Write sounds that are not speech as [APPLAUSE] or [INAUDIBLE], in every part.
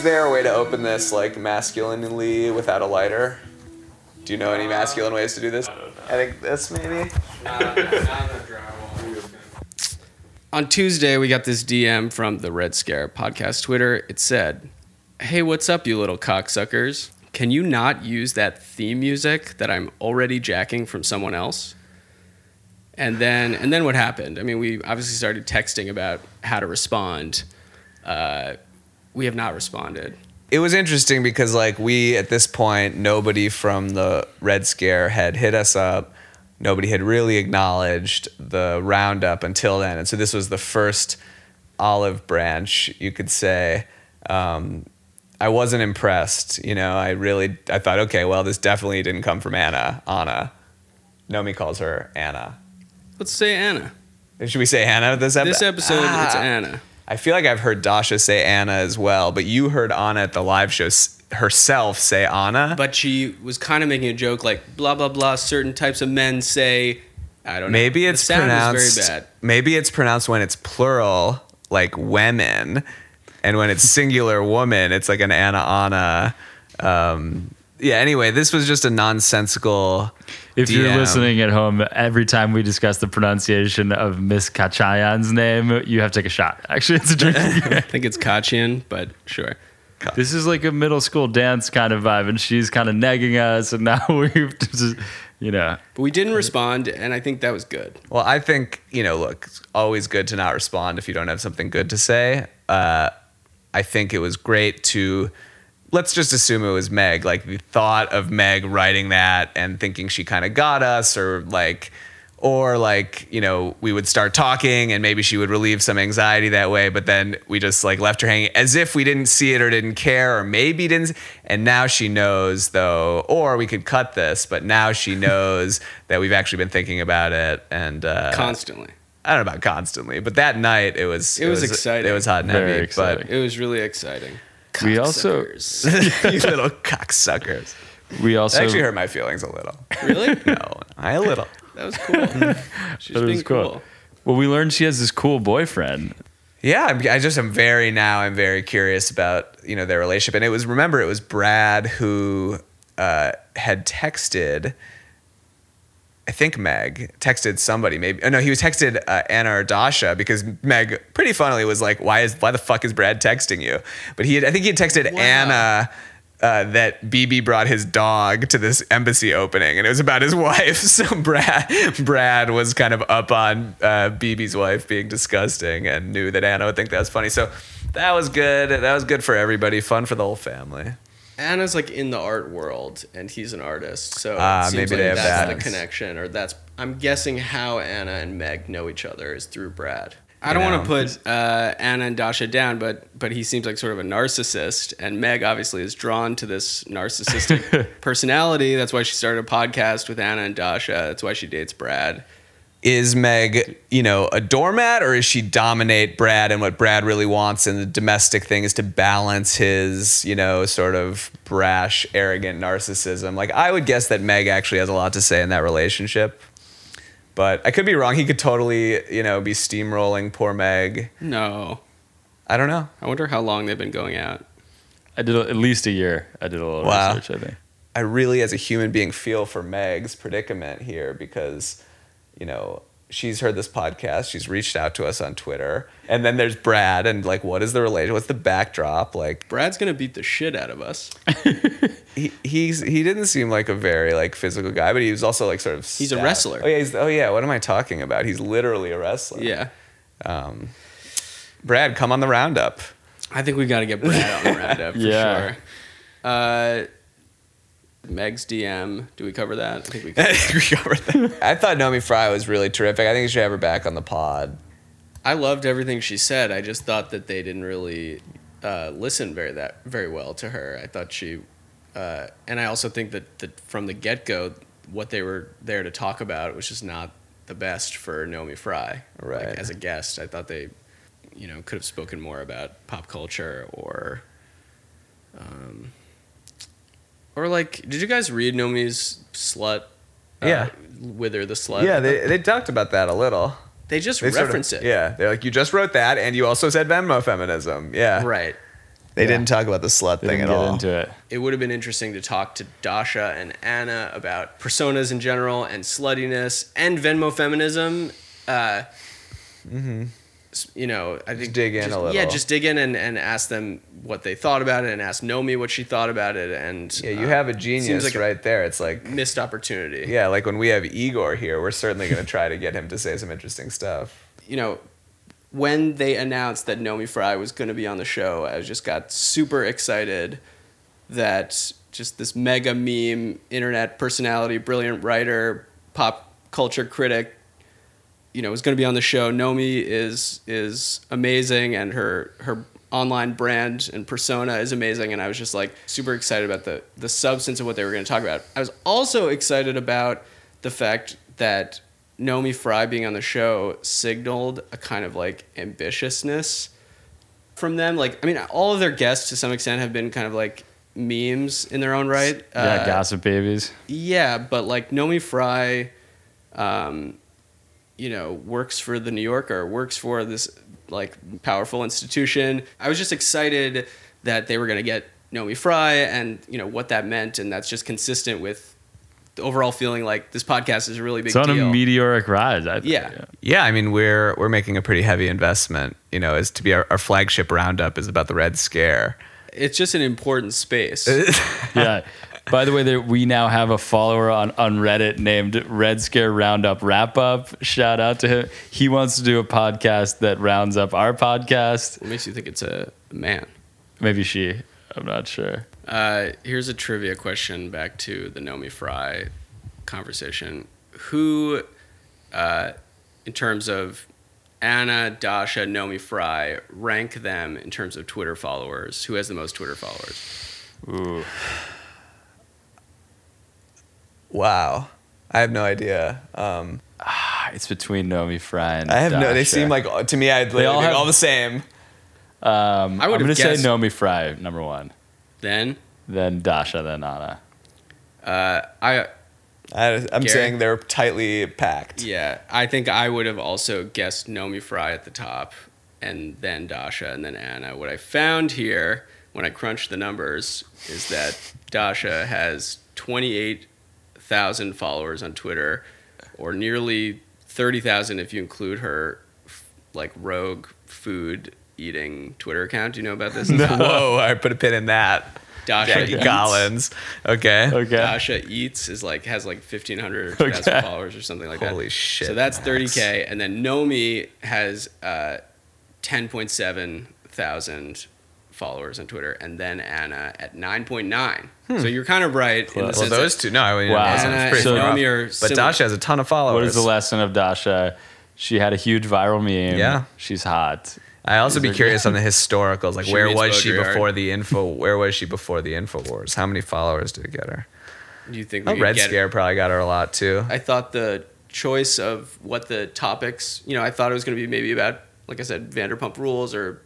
Is there a way to open this like masculinely without a lighter? Do you know any masculine ways to do this? I think this maybe. On Tuesday, we got this DM from the Red Scare podcast Twitter. It said, Hey, what's up, you little cocksuckers? Can you not use that theme music that I'm already jacking from someone else? And then, and then what happened? I mean, we obviously started texting about how to respond. Uh, we have not responded. It was interesting because like we at this point nobody from the Red Scare had hit us up. Nobody had really acknowledged the roundup until then, and so this was the first olive branch, you could say. Um, I wasn't impressed. You know, I really I thought, okay, well, this definitely didn't come from Anna. Anna. Nomi calls her Anna. Let's say Anna. Should we say Anna this episode? This episode, it's Ah. Anna. I feel like I've heard Dasha say Anna as well, but you heard Anna at the live show herself say Anna. But she was kind of making a joke like, blah, blah, blah, certain types of men say, I don't know. maybe The it's sound pronounced. was very bad. Maybe it's pronounced when it's plural, like women, and when it's singular woman, it's like an Anna Anna. Um, yeah. Anyway, this was just a nonsensical. If you're listening at home, every time we discuss the pronunciation of Miss Khachiyan's name, you have to take a shot. Actually, [LAUGHS] it's a drink. [LAUGHS] I think it's Kachian, but sure. This is like a middle school dance kind of vibe, and she's kind of negging us, and now [LAUGHS] we've just, you know, But we didn't respond, and I think that was good. Well, I think you know. Look, it's always good to not respond if you don't have something good to say. Uh, I think it was great to. Let's just assume it was Meg. Like the thought of Meg writing that and thinking she kind of got us, or like, or like you know we would start talking and maybe she would relieve some anxiety that way. But then we just like left her hanging as if we didn't see it or didn't care or maybe didn't. And now she knows though, or we could cut this, but now she [LAUGHS] knows that we've actually been thinking about it and uh, Constantly. I don't know about constantly, but that night it was It was exciting. It was hot and Very heavy, exciting. It was really exciting. We also- Cocksuckers. but [LAUGHS] [LAUGHS] you little cocksuckers. we That also actually hurt my feelings a little. really? [LAUGHS] No, I a little. That was cool. She's That was being cool. cool. Well, we learned she has this cool boyfriend. Yeah, I'm, I just am very now. I'm very curious about you know their relationship, and it was remember it was Brad who uh, had texted. I think Meg texted somebody. Maybe oh no, he was texted uh, Anna or Dasha because Meg pretty funnily was like, "Why is why the fuck is Brad texting you?" But he had, I think he had texted Wow. Anna. Uh, that BB brought his dog to this embassy opening, and it was about his [LAUGHS] wife. So Brad, Brad was kind of up on uh, BB's wife being disgusting, and knew that Anna would think that was funny. So that was good. That was good for everybody. Fun for the whole family. Anna's like in the art world, and he's an artist, so Ah, it seems maybe like they have that's that. the connection, or that's. I'm guessing how Anna and Meg know each other is through Brad. I don't want to put uh, Anna and Dasha down, but but he seems like sort of a narcissist, and Meg obviously is drawn to this narcissistic [LAUGHS] personality. That's why she started a podcast with Anna and Dasha. That's why she dates Brad. Is Meg, you know, a doormat or is she dominate Brad and what Brad really wants and the domestic thing is to balance his, you know, sort of brash, arrogant narcissism? Like I would guess that Meg actually has a lot to say in that relationship. But I could be wrong. He could totally, you know, be steamrolling poor Meg. No, I don't know. I wonder how long they've been going out. I did a- at least a year. I did a little Wow. research. I think. I really, as a human being, feel for Meg's predicament here because, you know, she's heard this podcast. She's reached out to us on Twitter. And then there's Brad. And, like, what is the relation? What's the backdrop? Like, Brad's gonna beat the shit out of us. [LAUGHS] he, he's he didn't seem like a very like physical guy, but he was also like sort of. He's a wrestler. Oh yeah, he's, oh yeah. What am I talking about? He's literally a wrestler. Yeah, Um, Brad, come on the roundup. I think we got to get Brad on the roundup for [LAUGHS] Yeah. sure. Uh, Meg's DM. Do we cover that? I think we. [LAUGHS] Covered. We covered that. I thought Nomi Fry was really terrific. I think you should have her back on the pod. I loved everything she said. I just thought that they didn't really uh, listen very that very well to her. I thought she, uh, and I also think that, that from the get go, what they were there to talk about was just not the best for Naomi Fry. Right. Like, as a guest, I thought they, you know, could have spoken more about pop culture or, um, or like, did you guys read Naomi's slut? uh, Yeah. Wither the slut. Yeah, they, they talked about that a little. they just They sort of- reference it. Yeah, they're like, you just wrote that, and you also said Venmo feminism. Yeah, Right. They Yeah. didn't talk about the slut They thing didn't at get all. into it. It would have been interesting to talk to Dasha and Anna about personas in general and sluttiness and Venmo feminism. Uh, s- You know, I think dig in just- a little. Yeah, just dig in and, and ask them what they thought about it, and ask Nomi what she thought about it. And Yeah, you uh, have a genius like a right there. It's like missed opportunity. yeah, like when we have Igor here, we're certainly going to try to get him to say some interesting stuff. you know, when they announced that Nomi Fry was going to be on the show, I just got super excited that just this mega meme, internet personality, brilliant writer, pop culture critic, you know, was going to be on the show. Nomi is is amazing, and her her online brand and persona is amazing. And I was just like super excited about the the substance of what they were going to talk about. I was also excited about the fact that Nomi Fry being on the show signaled a kind of like ambitiousness from them. Like, I mean, all of their guests to some extent have been kind of like memes in their own right. Yeah, Uh, gossip babies. yeah, but like Nomi Fry, um, you know, works for the New Yorker, works for this like powerful institution. I was just excited that they were going to get Nomi Fry and, you know, what that meant. And that's just consistent with the overall feeling like this podcast is a really big It's on deal. a meteoric rise. I think. Yeah. Yeah, I mean we're we're making a pretty heavy investment. You know, is to be our, our flagship roundup is about the Red Scare. it's just an important space. [LAUGHS] yeah. By the way, there, we now have a follower on, on Reddit named Red Scare Roundup Wrap Up. Shout out to him. He wants to do a podcast that rounds up our podcast. what makes you think it's a man? Maybe she. I'm not sure. Uh, here's a trivia question back to the Nomi Fry conversation. Who, uh, in terms of Anna, Dasha, Nomi Fry, rank them in terms of Twitter followers? Who has the most Twitter followers? Ooh. Wow, I have no idea. Um, It's between Nomi Fry and I have no. They seem like to me. I'd literally all all, have- all the same. Um, I I'm going to say Nomi Fry, number one. Then, Then Dasha, then Anna. uh, I I, I'm Gary? saying they're tightly packed. yeah, I think I would have also guessed Nomi Fry at the top, and then Dasha, and then Anna. What I found here when I crunched the numbers is that Dasha has 28,000 followers on Twitter, or nearly 30,000 if you include her like rogue food eating Twitter account. Do you know about this? [LAUGHS] Whoa! I put a pin in that. Dasha Jackie Eats. Collins. Okay. Okay. Dasha Eats is like has like 1,500 or 2,000 Okay. followers or something like that. Holy shit, So that's 30k, and then Nomi has uh, 10.7 thousand followers on Twitter, and then Anna at 9.9. So you're kind of right in the Close. Well, those two. No, I mean, Wow. it wasn't. Anna It's pretty and far off. But similar. Dasha has a ton of followers. What is the lesson of Dasha? She had a huge viral meme. Yeah. She's hot. I also These be are- curious on the [LAUGHS] historicals. Like, She where was she poetry art. before the info? Where was she before the Infowars? How many followers did it get her? Do you think we Oh, Red get Scare probably got her a lot too. I thought the choice of what the topics, you know, I thought it was going to be maybe about, like I said, Vanderpump Rules or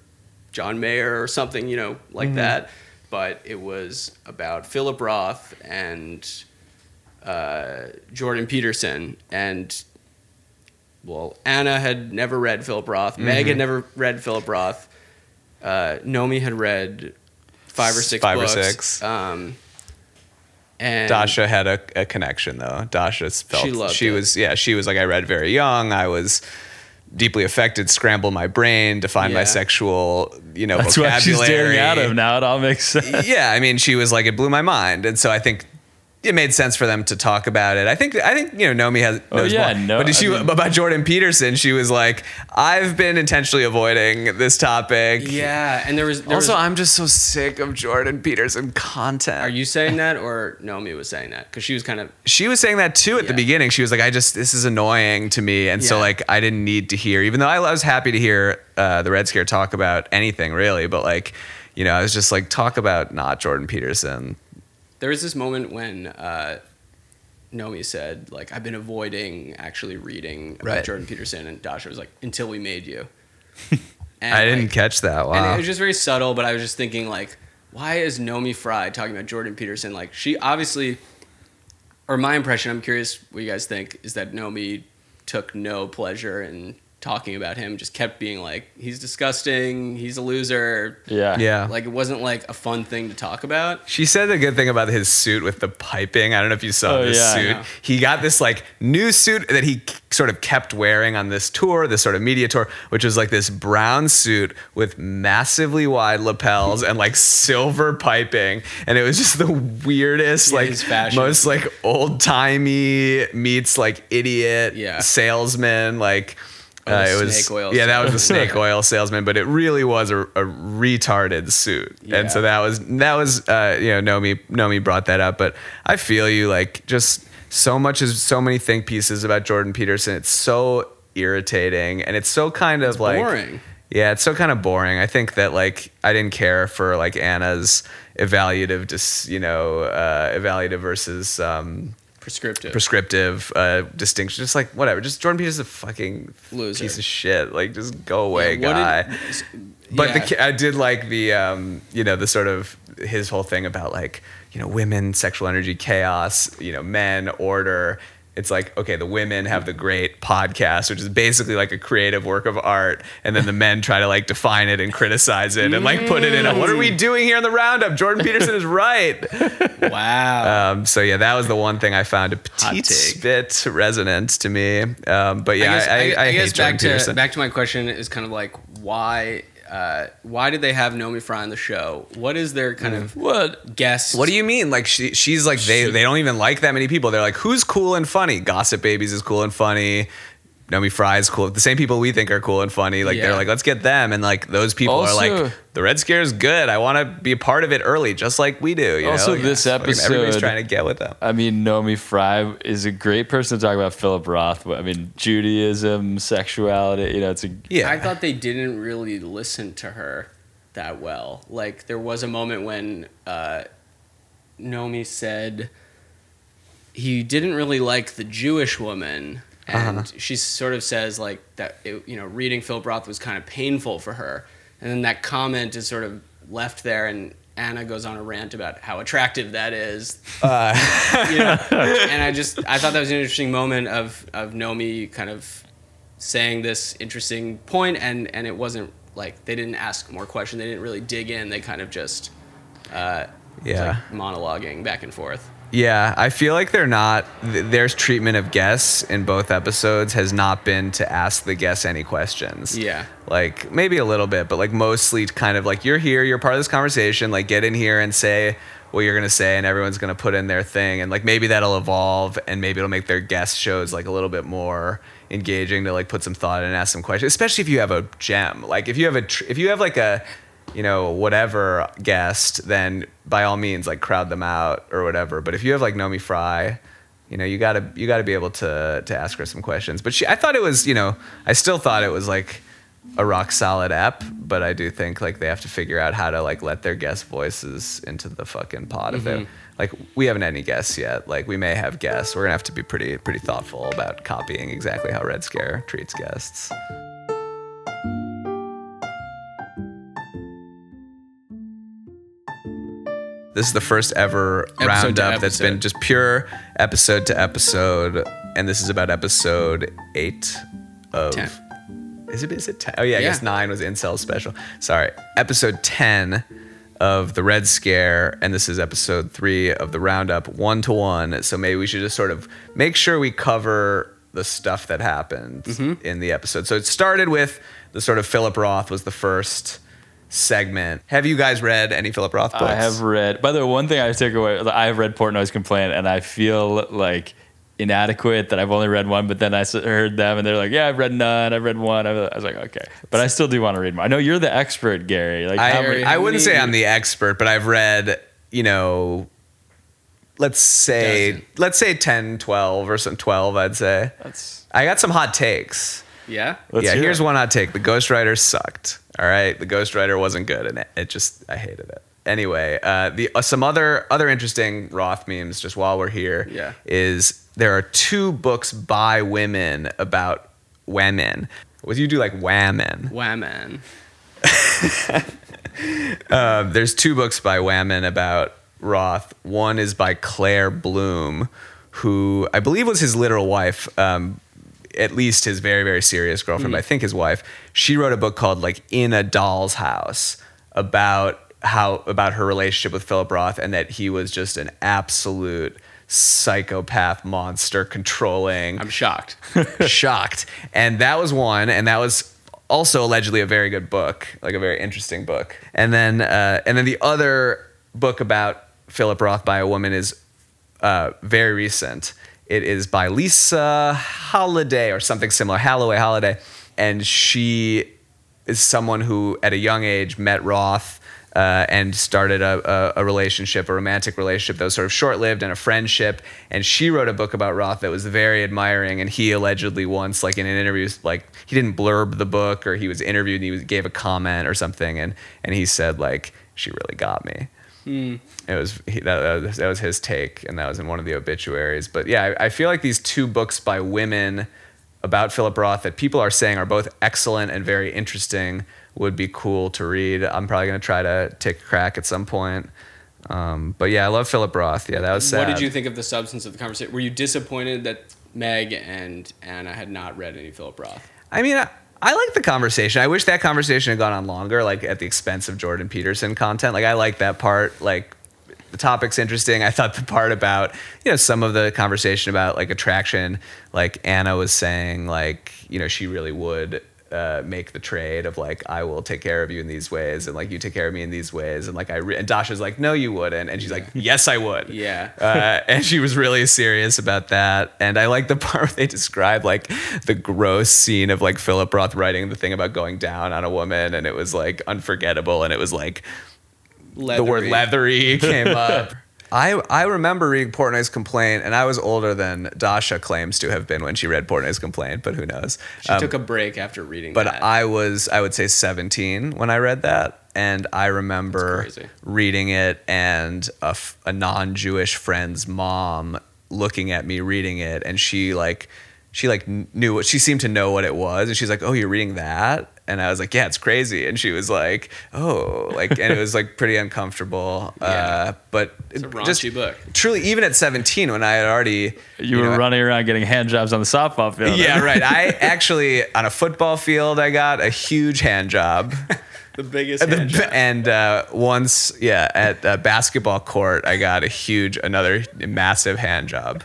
John Mayer or something, you know, like Mm-hmm. that. But it was about Philip Roth and uh, Jordan Peterson. And, well, Anna had never read Philip Roth. Meg Mm-hmm. had never read Philip Roth. Uh, Nomi had read five or six Five or books. six. Um, and Dasha had a, a connection though. Dasha felt She loved she was yeah she was like I read very young. I was deeply affected. Scramble my brain to find Yeah. my sexual you know That's what she's vocabulary. staring at him now. It all makes sense. yeah, I mean, she was like, it blew my mind, and so I think it made sense for them to talk about it. I think, I think you know, Nomi has Oh, knows yeah, more. no- but did she I mean- about Jordan Peterson? She was like, I've been intentionally avoiding this topic. Yeah, and there was there Also, was, I'm just so sick of Jordan Peterson content. Are you saying that, or Nomi was saying that? Because she was kind of she was saying that too at the beginning. She was like, I just, this is annoying to me. And so, like, I didn't need to hear, even though I was happy to hear uh, the Red Scare talk about anything really, but like, you know, I was just like, talk about not Jordan Peterson. There was this moment when uh, Nomi said, like, I've been avoiding actually reading about Right. Jordan Peterson, and Dasha was like, until we made you. [LAUGHS] And, I didn't like, catch that. And it was just very subtle, but I was just thinking, like, why is Nomi Fry talking about Jordan Peterson? Like, she obviously, or my impression, I'm curious what you guys think, is that Nomi took no pleasure in talking about him just kept being like, he's disgusting, he's a loser. Yeah. Yeah. Like it wasn't like a fun thing to talk about. She said a good thing about his suit with the piping. I don't know if you saw Oh, this yeah. suit. Yeah. He got this like new suit that he sort of kept wearing on this tour, this sort of media tour, which was like this brown suit with massively wide lapels and like silver piping. And it was just the weirdest, Yeah, like his fashion. most like old timey meets like idiot Yeah. salesman. Like uh, it was snake oil yeah, that was the snake oil [LAUGHS] salesman, but it really was a, a retarded suit, Yeah. and so that was that was uh, you know Nomi Nomi brought that up, but I feel you like just so much is so many think pieces about Jordan Peterson. It's so irritating, and it's so kind of like boring. Yeah, it's so kind of boring. I think that like I didn't care for like Anna's evaluative, dis, you know, uh, evaluative versus um, Prescriptive. prescriptive uh, distinction. Just like whatever. Just Jordan Peterson's a fucking Loser. piece of shit. Like just go away, Yeah, guy. did- but yeah. the I did like the um, you know the sort of his whole thing about like you know women, sexual energy, chaos, you know men, order. It's like okay, the women have the great podcast, which is basically like a creative work of art, and then the men try to like define it and criticize it and like put it in a what are we doing here in the roundup? Jordan Peterson is right. [LAUGHS] wow. Um, so yeah, that was the one thing I found a petite bit resonant to me. Um, but yeah, I, guess, I, I, guess hate Jordan back to Peterson. back to my question is kind of like why uh, why did they have Nomi Fry on the show? What is their kind of What? guest? What do you mean? Like she, she's like they, they don't even like that many people. They're like, who's cool and funny? Gossip Babies is cool and funny. Nomi Fry is cool. The same people we think are cool and funny. Like Yeah. they're like, let's get them. And like those people are like, the Red Scare is good. I want to be a part of it early, just like we do. You Also, know? this episode, everybody's episode- trying to get with them. I mean, Nomi Fry is a great person to talk about Philip Roth. I mean, Judaism, sexuality. You know, it's a Yeah, I thought they didn't really listen to her that well. Like there was a moment when uh, Nomi said he didn't really like the Jewish woman, and Uh-huh. she sort of says like that. It, you know, reading Philip Roth was kind of painful for her, and then that comment is sort of left there, and Anna goes on a rant about how attractive that is. Uh. [LAUGHS] you know, [LAUGHS] and I just I thought that was an interesting moment of of Nomi kind of saying this interesting point and and it wasn't like they didn't ask more questions they didn't really dig in they kind of just uh Yeah. like, monologuing back and forth Yeah, I feel like they're not. th- Their treatment of guests in both episodes has not been to ask the guests any questions. Yeah. Like maybe a little bit, but like mostly kind of like you're here, you're part of this conversation. Like get in here and say what you're gonna say, and everyone's gonna put in their thing, and like maybe that'll evolve, and maybe it'll make their guest shows like a little bit more engaging to like put some thought in and ask some questions. Especially if you have a gem, like if you have a tr- if you have like a you know, whatever guest, then by all means, like crowd them out or whatever. But if you have like Nomi Fry, you know, you gotta you gotta be able to to ask her some questions. But she, I thought it was, you know, I still thought it was like a rock solid app. But I do think like they have to figure out how to like let their guest voices into the fucking pod. If they like, we haven't had any guests yet. Like we may have guests. We're gonna have to be pretty pretty thoughtful about copying exactly how Red Scare treats guests. This is the first ever to roundup that's been just pure episode to episode, and this is about episode eight of. Ten. Is it? Is it? 10? Oh yeah, I Yeah. guess nine was incel special. Sorry, episode ten of the Red Scare, and this is episode three of the roundup, one to one. So maybe we should just sort of make sure we cover the stuff that happened Mm-hmm. in the episode. So it started with the sort of Philip Roth was the first segment. Have you guys read any Philip Roth books? I have read. By the way, one thing I took away, I have read Portnoy's complaint, and I feel like inadequate that I've only read one. But then I heard them, and they're like, "Yeah, I've read none. I've read one." I was like, "Okay," but I still do want to read more. I know you're the expert, Gary. Like, I, many- I wouldn't say I'm the expert, but I've read, you know, let's say Dozen. let's say 10, 12 or some 12, I'd say. that's I got some hot takes. Yeah Let's yeah, here's it. one I take. The Ghostwriter sucked. All right, the Ghostwriter wasn't good, and it, it just I hated it. Anyway, uh, the uh, some other other interesting Roth memes. Just while we're here, Yeah. is there are two books by women about women. What you do like women? wow man [LAUGHS] Uh, there's two books by Whammon about Roth. One is by Claire Bloom, who I believe was his literal wife. Um, at least his very very serious girlfriend, but I think his wife. She wrote a book called like In a Doll's House about how about her relationship with Philip Roth and that he was just an absolute psychopath monster controlling I'm shocked. [LAUGHS] [LAUGHS] shocked. And that was one, and that was also allegedly a very good book, like a very interesting book. And then, uh, and then the other book about Philip Roth by a woman is uh, very recent. It is by Lisa Holiday or something similar, Holloway Holiday, and she is someone who, at a young age, met Roth. Uh, and started a, a, a relationship, a romantic relationship that was sort of short lived and a friendship. And she wrote a book about Roth that was very admiring. And he allegedly once, like in an interview, like he didn't blurb the book or he was interviewed and he was, gave a comment or something. And, and he said, like, she really got me. It was he, that, that was that was his take, and that was in one of the obituaries. But yeah, I, I feel like these two books by women about Philip Roth that people are saying are both excellent and very interesting would be cool to read. I'm probably gonna try to take a crack at some point. Um, but yeah, I love Philip Roth. Yeah, that was sad. What did you think of the substance of the conversation? Were you disappointed that Meg and Anna had not read any Philip Roth? I mean, I, I like the conversation. I wish that conversation had gone on longer, like at the expense of Jordan Peterson content. Like I like that part. Like the topic's interesting. I thought the part about you know some of the conversation about like attraction, like Anna was saying, like you know she really would. Uh, make the trade of like I will take care of you in these ways and like you take care of me in these ways and like I re- and Dasha's like no you wouldn't and she's like yes I would Yeah. uh, and she was really serious about that. And I like the [LAUGHS] part where they describe like the gross scene of like Philip Roth writing the thing about going down on a woman, and it was like unforgettable, and it was like the word leathery came [LAUGHS] up. I, I remember reading Portnoy's complaint, and I was older than Dasha claims to have been when she read Portnoy's complaint, but who knows? She Um, took a break after reading but that. I was, I would say 17 when I read that. And I remember reading it and a, f- a non Jewish friend's mom looking at me reading it. And she like, she like knew what she seemed to know what it was. And she's like, Oh, you're reading that? And I was like, Yeah, it's crazy. And she was like, Oh, like, and it was like pretty uncomfortable. [LAUGHS] Yeah. Uh, but It's a raunchy just book. truly, even at 17, when I had already, You, were know, running around getting hand jobs on the softball field. yeah, right. I [LAUGHS] actually on a football field, I got a huge hand job. [LAUGHS] the biggest The- and uh, once, yeah, at a basketball court, I got a huge, another massive hand job.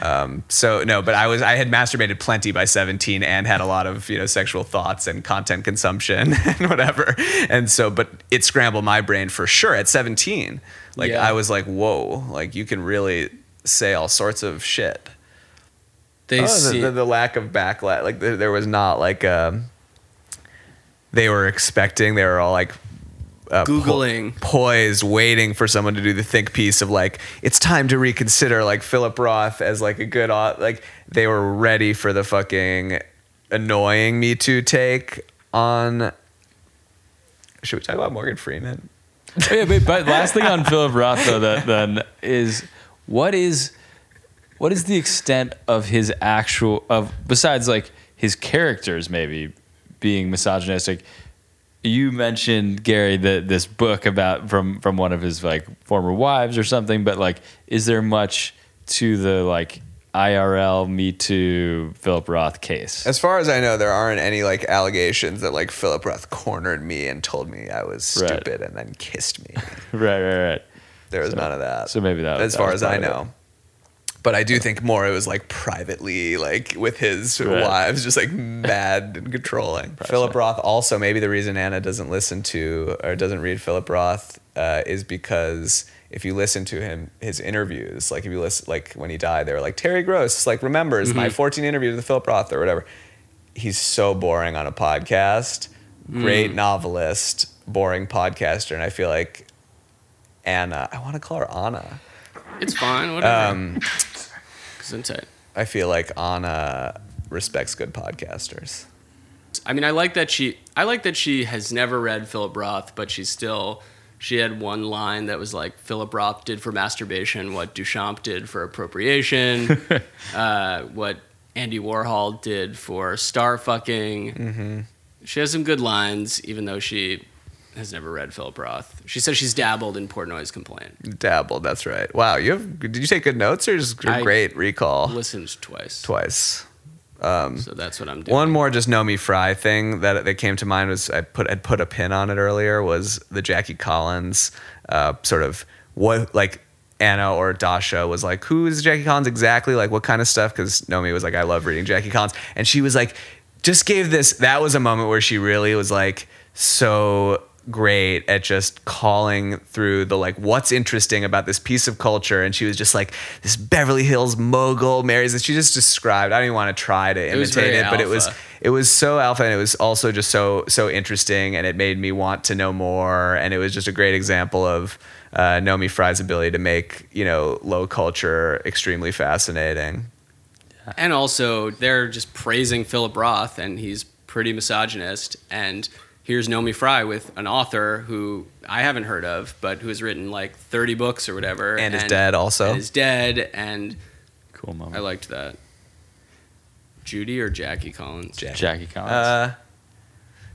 Um, so no, but I was I had masturbated plenty by 17 and had a lot of you know sexual thoughts and content consumption [LAUGHS] and whatever. And so, but it scrambled my brain for sure at 17. Like Yeah. I was like, whoa, like you can really say all sorts of shit. They Oh, the, see. the, the lack of backlash. Like there, there was not like um, they were expecting. They were all like uh, po- Googling. poised, waiting for someone to do the think piece of like it's time to reconsider like Philip Roth as like a good au- like they were ready for the fucking annoying Me Too take on. Should we talk about Morgan Freeman? Oh, yeah, but, but last thing on Philip Roth though, that then is what is what is the extent of his actual of besides like his characters maybe being misogynistic? You mentioned Gary that this book about from from one of his like former wives or something, but like, is there much to the like IRL Me Too Philip Roth case? As far as I know, there aren't any like allegations that like Philip Roth cornered me and told me I was Right. stupid and then kissed me. [LAUGHS] right, right, right. There was none of that. so maybe that- as that far as I know. But I do think more it was like privately, like with his Right. wives, just like mad and controlling. Philip Roth also maybe the reason Anna doesn't listen to or doesn't read Philip Roth uh, is because if you listen to him his interviews, like if you listen, like when he died, they were like Terry Gross, like remembers Mm-hmm. my 14 interviews with Philip Roth or whatever. He's so boring on a podcast. Mm. Great novelist, boring podcaster, and I feel like Anna. I want to call her Anna. it's fine. Whatever. Um, Gesundheit. I feel like Anna respects good podcasters. I mean, I like that she. I like that she has never read Philip Roth, but she's still. She had one line that was like Philip Roth did for masturbation what Duchamp did for appropriation, [LAUGHS] uh, what Andy Warhol did for star fucking. Mm-hmm. She has some good lines, even though she has never read Philip Roth. She says she's dabbled in Portnoy's complaint. Dabbled, that's right. Wow, you have did you take good notes or just great recall? Listened twice. Twice. so that's what I'm doing. One more just Nomi Fry thing that that came to mind was I put I'd put a pin on it earlier was the Jackie Collins uh, sort of what like Anna or Dasha was like who is Jackie Collins exactly like what kind of stuff because Nomi was like I love reading Jackie Collins and she was like just gave this that was a moment where she really was like so great at just calling through the like what's interesting about this piece of culture and she was just like this Beverly Hills mogul marries and she just described I don't even want to try to imitate very it but it was it was so alpha and it was also just so so interesting and it made me want to know more and it was just a great example of uh, Nomi Fry's ability to make you know low culture extremely fascinating. And also, they're just praising Philip Roth, and he's pretty misogynist. And here's Nomi Fry with an author who I haven't heard of, but who has written like 30 books or whatever. And is dead also. And is dead. And Cool moment. I liked that. Judy or Jackie Collins? Jackie Collins. Uh,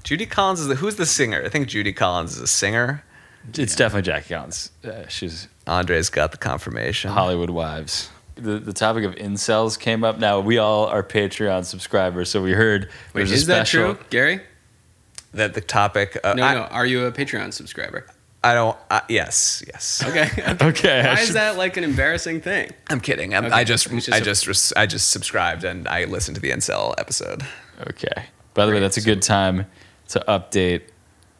Judy Collins is the who's the singer? I think Judy Collins is a singer. it's definitely Jackie Collins. Uh, she's Andre's got the confirmation. Hollywood Wives. The, the topic of incels came up. Now we all are Patreon subscribers, so we heard Wait, there's a is that true, Gary? That the topic. Uh, No, I, no. Are you a Patreon subscriber? I don't. Uh, yes, yes. Okay. [LAUGHS] Okay, I Why is that like an embarrassing thing? I'm kidding. I'm, Okay, I just, just I a- just, res- I just subscribed and I listened to the Incel episode. Okay. By the way, that's a good time to update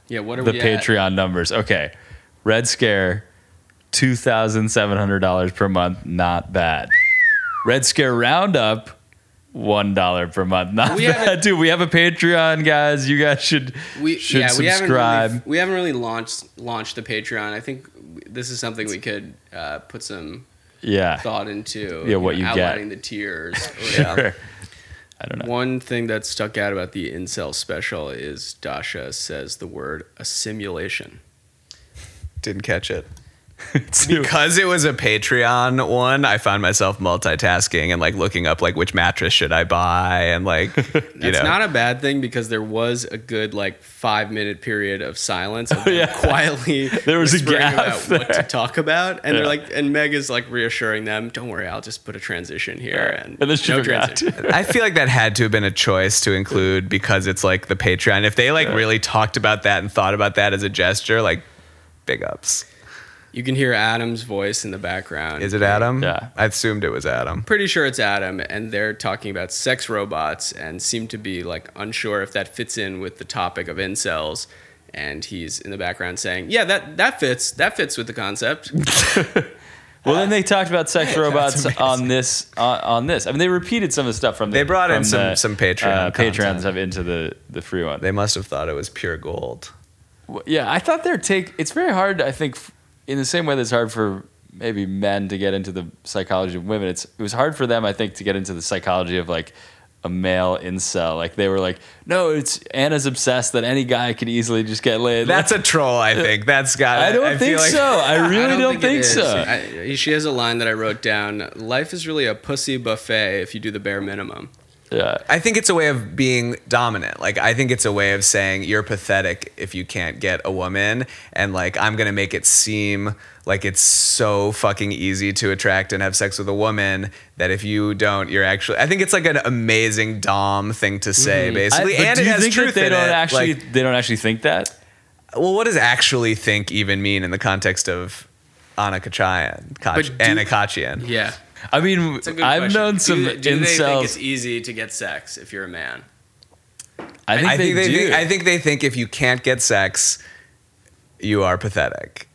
Yeah, what are the we at? Patreon numbers. Okay. Red Scare, two thousand seven hundred dollars per month. Not bad. Red Scare Roundup, one dollar per month. Not We bad, dude. We have a Patreon, guys. You guys should we should yeah, we haven't subscribe. really, we haven't really launched launched the Patreon. I think this is something we could uh, put some yeah. thought into. Yeah, what you get. outlining the tiers. or [LAUGHS] whatever. Sure. I don't know. One thing that stuck out about the incel special is Dasha says the word a simulation. Didn't catch it. [LAUGHS] Because it was a Patreon one, I found myself multitasking and like looking up like which mattress should I buy and like [LAUGHS] you That's know not a bad thing because there was a good like five minute period of silence of [LAUGHS] Oh, yeah. quietly There was a gap about what to talk about, and they're like, and Meg is like reassuring them, "Don't worry, I'll just put a transition here." And, And then she no transition. I feel like that had to have been a choice to include because it's like the Patreon. If they like really talked about that and thought about that as a gesture, like big ups. You can hear Adam's voice in the background. Is it Adam? Yeah. I assumed it was Adam. Pretty sure it's Adam, and they're talking about sex robots and seem to be like unsure if that fits in with the topic of incels. And he's in the background saying, "Yeah, that that fits. That fits with the concept." [LAUGHS] Well, then they talked about sex [LAUGHS] robots on this on, on this. I mean, they repeated some of the stuff from the, They brought in some- the, some Patreon uh, Patreon content. stuff into the the free one. They must have thought it was pure gold. Well, Yeah, I thought their take. It's very hard. I think, f- in the same way that's hard for maybe men to get into the psychology of women. It's it was hard for them, I think, to get into the psychology of like a male incel. Like they were like, no, it's Anna's obsessed that any guy could easily just get laid. That's a troll, I think. [LAUGHS] That's got. I don't think feel like- so. I really [LAUGHS] I don't, it think, is. so. I, she has a line that I wrote down. Life is really a pussy buffet if you do the bare minimum. Yeah. I think it's a way of being dominant. Like I think it's a way of saying you're pathetic if you can't get a woman and like I'm going to make it seem like it's so fucking easy to attract and have sex with a woman that if you don't you're actually I think it's like an amazing dom thing to say mm-hmm. basically I- and do it you has think truth that they don't it. actually Like, they don't actually think that? well what does actually think even mean in the context of Anna Khachiyan, Kach- Anna Kachian? Yeah, I mean, it's a good I've question. known some Do, do they think it's easy to get sex if you're a man? I think I they think they do. think, I think they think if you can't get sex, you are pathetic.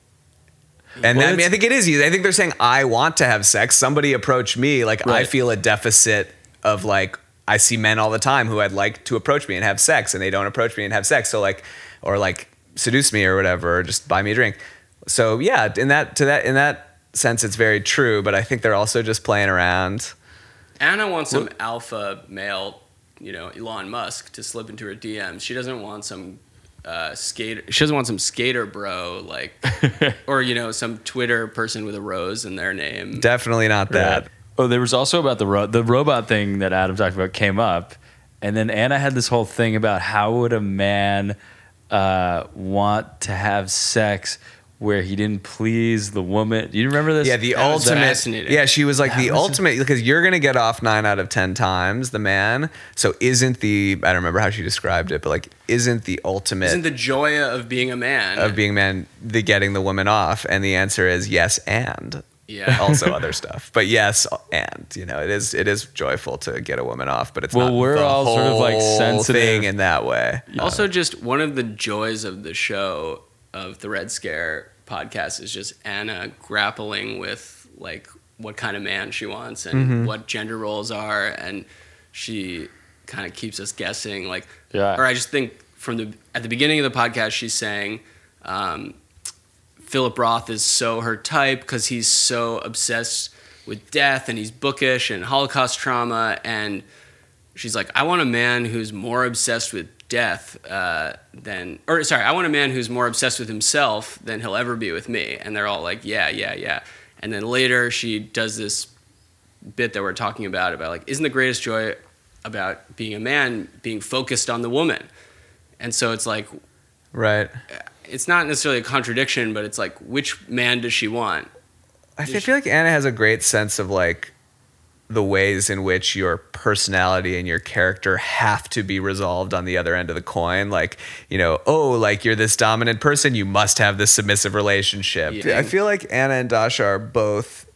And Well, I mean, I think it is easy. I think they're saying, I want to have sex. Somebody approach me. Like, I feel a deficit of like, I see men all the time who I'd like to approach me and have sex, and they don't approach me and have sex. So, like, or like seduce me or whatever, or just buy me a drink. So, yeah, in that, to that, in that sense, it's very true. But I think they're also just playing around. Anna wants some alpha male, you know, Elon Musk to slip into her DMs. She doesn't want some uh, skater. She doesn't want some skater bro like, [LAUGHS] or you know, some Twitter person with a rose in their name. Definitely not that. Right. Oh, there was also about the ro- the robot thing that Adam talked about came up, and then Anna had this whole thing about how would a man uh, want to have sex where he didn't please the woman. Do you remember this? Yeah, the That ultimate. fascinating. Yeah, she was like That the was- ultimate because you're gonna get off nine out of ten times, the man. So isn't the I don't remember how she described it, but like isn't the ultimate Isn't the joy of being a man? of being a man the getting the woman off? And the answer is yes and yeah. also [LAUGHS] other stuff. But yes and you know it is it is joyful to get a woman off, but it's Well, not we're the all sort of, like, whole sensitive. thing in that way. Also, just one of the joys of the show of the Red Scare podcast is just Anna grappling with like what kind of man she wants and Mm-hmm. what gender roles are, and she kind of keeps us guessing. Like, Yeah. or I just think from the at the beginning of the podcast, she's saying. Um, Philip Roth is so her type because he's so obsessed with death and he's bookish and Holocaust trauma. And she's like, I want a man who's more obsessed with death uh, than, or sorry, I want a man who's more obsessed with himself than he'll ever be with me. And they're all like, yeah, yeah, yeah. And then later she does this bit that we're talking about about like, isn't the greatest joy about being a man being focused on the woman? And so it's like, Right. it's not necessarily a contradiction, but it's like, which man does she want? I fe- feel like Anna has a great sense of like the ways in which your personality and your character have to be resolved on the other end of the coin. Like, you know, oh, like you're this dominant person, you must have this submissive relationship. Yeah. I feel like Anna and Dasha are both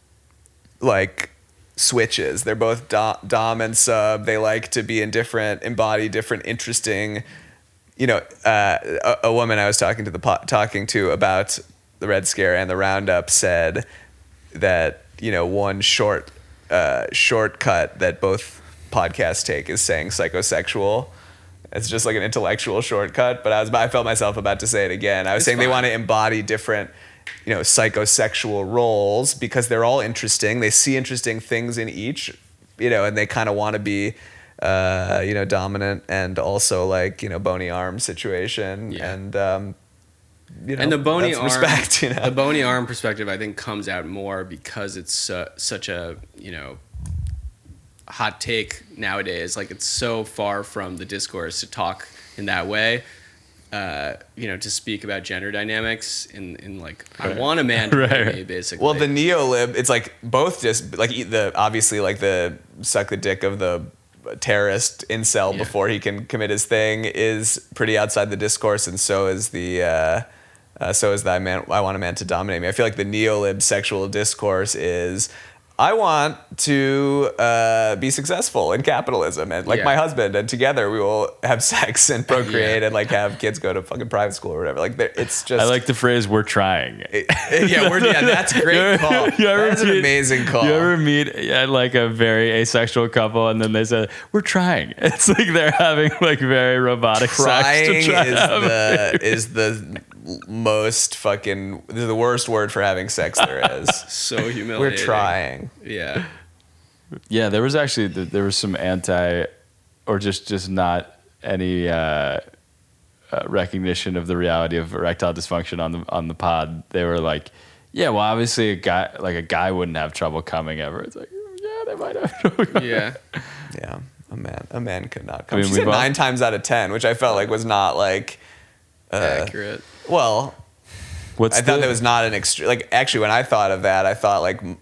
like switches. They're both dom, dom and sub. They like to be in different, embody different, interesting. You know, uh, a, a woman I was talking to the po- talking to about the Red Scare and the Roundup said that you know one short uh, shortcut that both podcasts take is saying psychosexual. It's just like an intellectual shortcut, but I was I felt myself about to say it again. I was It's saying they want to embody different you know psychosexual roles because they're all interesting. They see interesting things in each, you know, and they kind of want to be uh, you know dominant and also like you know bony arm situation Yeah. and um, you know and the bony arm, respect. [LAUGHS] You know, the bony arm perspective, I think, comes out more because it's uh, such a you know hot take nowadays. Like it's so far from the discourse to talk in that way. Uh, you know, to speak about gender dynamics in, in like I want a man to [LAUGHS] Right, right. me, basically. Well, the neolib, it's like both just like the obviously like the suck the dick of the terrorist incel Yeah. before he can commit his thing is pretty outside the discourse, and so is the uh, uh, so is that man. I want a man to dominate me. I feel like the neolib sexual discourse is. I want to uh, be successful in capitalism and like Yeah. my husband, and together we will have [LAUGHS] sex and procreate Yeah. and like have kids go to fucking private school or whatever. Like it's just I like the phrase "we're trying." [LAUGHS] yeah, we're, yeah, that's a great [LAUGHS] call. You ever That is an amazing call. You ever meet at like a very asexual couple and then they say, "We're trying." It's like they're having like very robotic Trying sex to try is the is the most fucking the worst word for having sex there is. [LAUGHS] so humiliating. We're trying. Yeah. Yeah, there was actually there was some anti, or just just not any uh, uh, recognition of the reality of erectile dysfunction on the on the pod. They were like, "Yeah, well, obviously a guy like a guy wouldn't have trouble coming ever." It's like, yeah, they might have trouble. Yeah. [LAUGHS] Yeah, a man a man could not come. I mean, she said all- nine times out of ten, which I felt like was not like. Uh, Accurate. well, What's I thought the- that was not an extreme. Like actually, when I thought of that, I thought like m-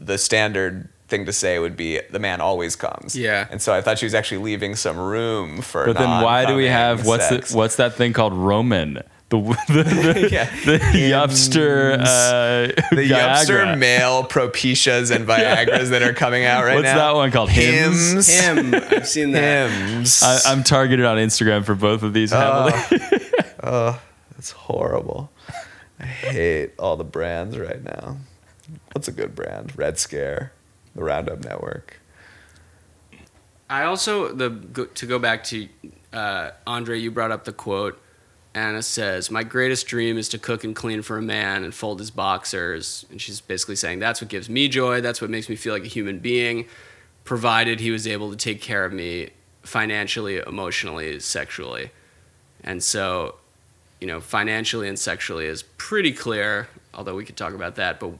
the standard thing to say would be the man always comes. Yeah. And so I thought she was actually leaving some room for. But then why do we have what's sex. the, what's that thing called Roman? The [LAUGHS] the, the, [LAUGHS] Yeah. the yupster uh, the Yupster Viagra. male propitias and [LAUGHS] Viagra's that are coming out right What's now. What's that one called? Hims? Him. I've seen that. Hims. I, I'm targeted on Instagram for both of these heavily. Oh, that's horrible. I hate all the brands right now. What's a good brand? Red Scare, the Roundup Network. I also the to go back to uh, Andre. You brought up the quote. Anna says, "My greatest dream is to cook and clean for a man and fold his boxers." And she's basically saying that's what gives me joy. That's what makes me feel like a human being, provided he was able to take care of me financially, emotionally, sexually. And so, you know, financially and sexually is pretty clear. Although we could talk about that, but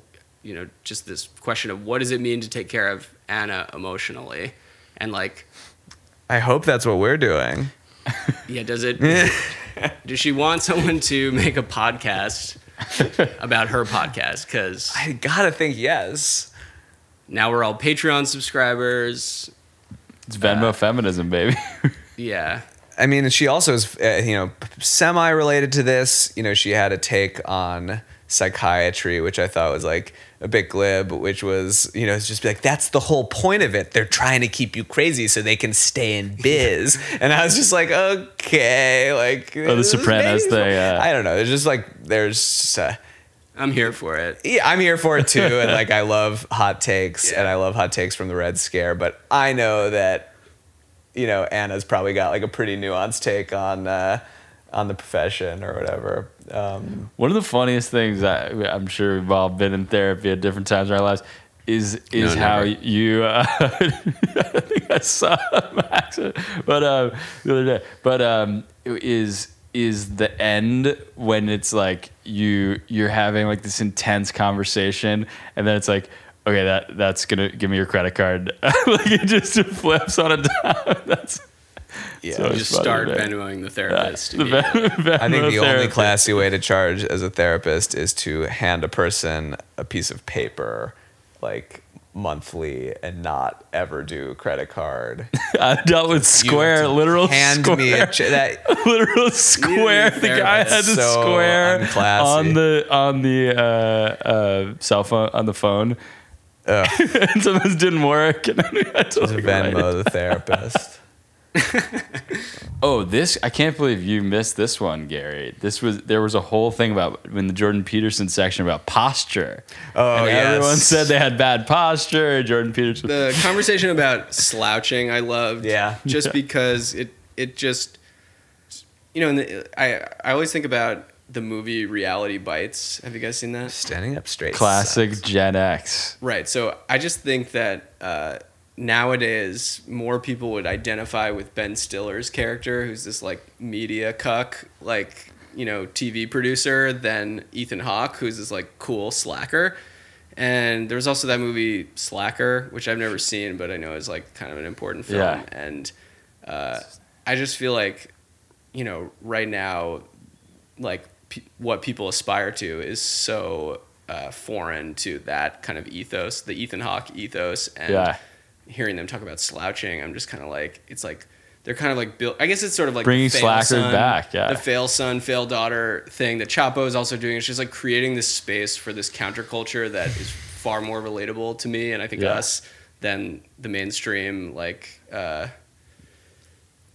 you know, just this question of what does it mean to take care of Anna emotionally, and like I hope that's what we're doing. [LAUGHS] yeah, does it? [LAUGHS] does she want someone to make a podcast about her podcast because I gotta think yes. now we're all Patreon subscribers. It's Venmo uh, feminism, baby. [LAUGHS] Yeah. I mean, she also is, uh, you know, semi related to this. You know, she had a take on psychiatry, which I thought was like a bit glib, which was, you know, it's just like, that's the whole point of it. They're trying to keep you crazy so they can stay in biz. and I was just like, okay, like, Oh, the Sopranos maybe- thing, yeah. I don't know. It's just like, there's, uh, I'm here for it. yeah, I'm here for it too. And [LAUGHS] like, I love hot takes and I love hot takes from the Red Scare, but I know that, you know, Anna's probably got like a pretty nuanced take on, uh, on the profession or whatever. Um, One of the funniest things I, I'm sure we've all been in therapy at different times in our lives is is No, how never. you. Uh, [LAUGHS] I think I saw [LAUGHS] Max, but um, the other day, but um, is is the end when it's like you you're having like this intense conversation and then it's like okay that that's gonna give me your credit card [LAUGHS] like it just flips on a dime [LAUGHS] that's yeah. So You just start man. Venmoing the therapist. the immediately. [LAUGHS] I think the only classy way to charge as a therapist is to hand a person a piece of paper like monthly and not ever do credit card. I dealt with Square, literal hand square. me a che- that literal square. The guy had therapist. the So square unclassy. on the on the uh, uh, cell phone on the phone, Ugh. [LAUGHS] and sometimes didn't work. [LAUGHS] And then I to totally reminded- Venmo the therapist. [LAUGHS] Oh, this I can't believe you missed this one, Gary. This was there was a whole thing about in the Jordan Peterson section about posture. Oh, and everyone said they had bad posture. Jordan Peterson. the conversation about slouching, I loved. Yeah. Just Yeah. because it it just you know, in I I always think about the movie Reality Bites. Have you guys seen that? Standing up straight. Classic sucks. Gen X. Right. So I just think that uh, nowadays more people would identify with Ben Stiller's character, who's this like media cuck, like you know TV producer, than Ethan Hawke, who's this like cool slacker. And there was also that movie Slacker, which I've never seen, but I know is like kind of an important film. Yeah. And uh, I just feel like, you know, right now, like pe- what people aspire to is so uh, foreign to that kind of ethos, the Ethan Hawke ethos, and Yeah. hearing them talk about slouching, I'm just kind of like, it's like they're kind of like built. I guess it's sort of like Bringing the fail slackers son- back, yeah. the fail son, fail daughter thing that Chapo is also doing. It's just like creating this space for this counterculture that is far more relatable to me and I think Yeah. us than the mainstream like. Uh,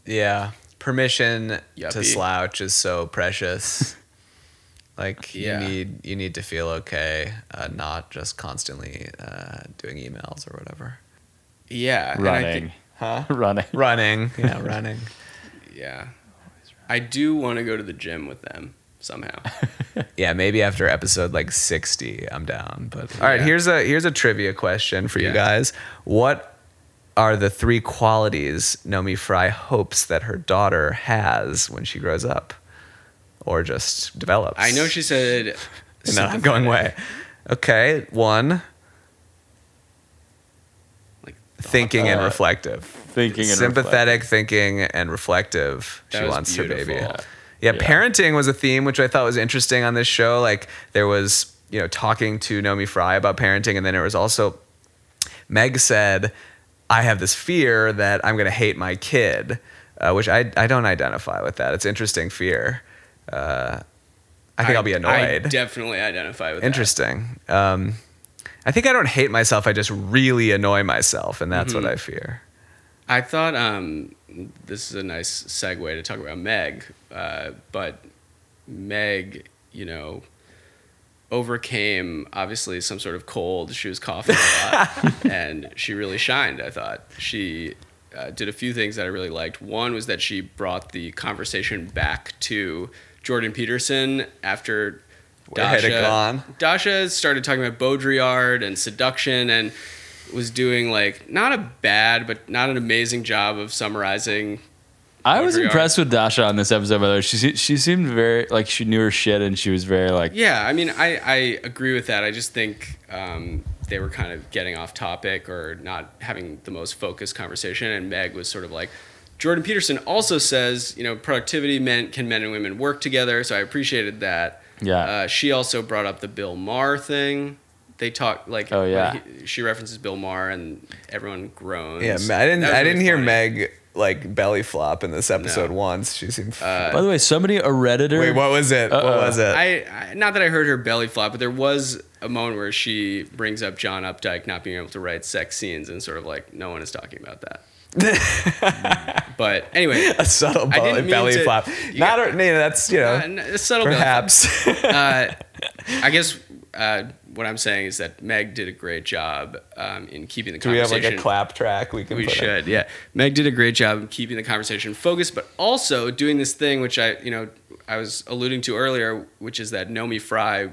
Yeah. Permission to slouch is so precious. Like Yeah. you need you need to feel okay, uh, not just constantly uh, doing emails or whatever. yeah, and I Running. Huh? [LAUGHS] Running. Running. Yeah, [LAUGHS] running. yeah, I do want to go to the gym with them somehow. [LAUGHS] Yeah, maybe after episode like 60, I'm down. But all right, Yeah. here's a here's a trivia question for you guys. What are the three qualities Naomi Fry hopes that her daughter has when she grows up, or just develops? I know she said [LAUGHS] in an going way. Okay, one, Like thinking and Uh, reflective. Thinking and sympathetic thinking and reflective. That she was wants her baby. beautiful. Yeah. Yeah. parenting was a theme which I thought was interesting on this show. Like there was, you know, talking to Naomi Fry about parenting, and then there was also Meg said, "I have this fear that I'm going to hate my kid," uh, which I I don't identify with that. It's interesting fear. Uh, I think I, will be annoyed. I definitely identify with that. interesting. Um, I think I don't hate myself. I just really annoy myself, and that's Mm-hmm. what I fear. I thought um, this is a nice segue to talk about Meg, uh, but Meg, you know, overcame obviously some sort of cold. She was coughing a lot, [LAUGHS] and she really shined. I thought she uh, did a few things that I really liked. One was that she brought the conversation back to Jordan Peterson after. Where had it gone? Dasha started talking about Baudrillard and seduction and was doing like not a bad but not an amazing job of summarizing. I was impressed with Dasha on this episode. By the way, she she seemed very like she knew her shit, and she was very like Yeah, I mean, I, I agree with that. I just think um, they were kind of getting off topic or not having the most focused conversation. And Meg was sort of like, Jordan Peterson also says, you know, productivity men can men and women work together. So I appreciated that. Yeah. Uh, she also brought up the Bill Maher thing. They talk like Oh, yeah. he- she references Bill Maher and everyone groans. Yeah, I didn't. That was I didn't really hear. Meg like belly flop in this episode No. once. She seemed. By the way, somebody a redditor. Wait, what was it? What Uh-oh. was it? I, I not that I heard her belly flop, but there was a moment where she brings up John Updike not being able to write sex scenes and sort of like no one is talking about that. [LAUGHS] but anyway, a subtle didn't belly, belly to- flop. Not. got- a, you know, that's you know. uh, subtle perhaps. uh, [LAUGHS] I guess uh, what I'm saying is that Meg did a great job um, in keeping the conversation. Do we have like a clap track we can? We in? should, yeah. Meg did a great job of keeping the conversation focused, but also doing this thing which I, you know, I was alluding to earlier, which is that Naomi Fry,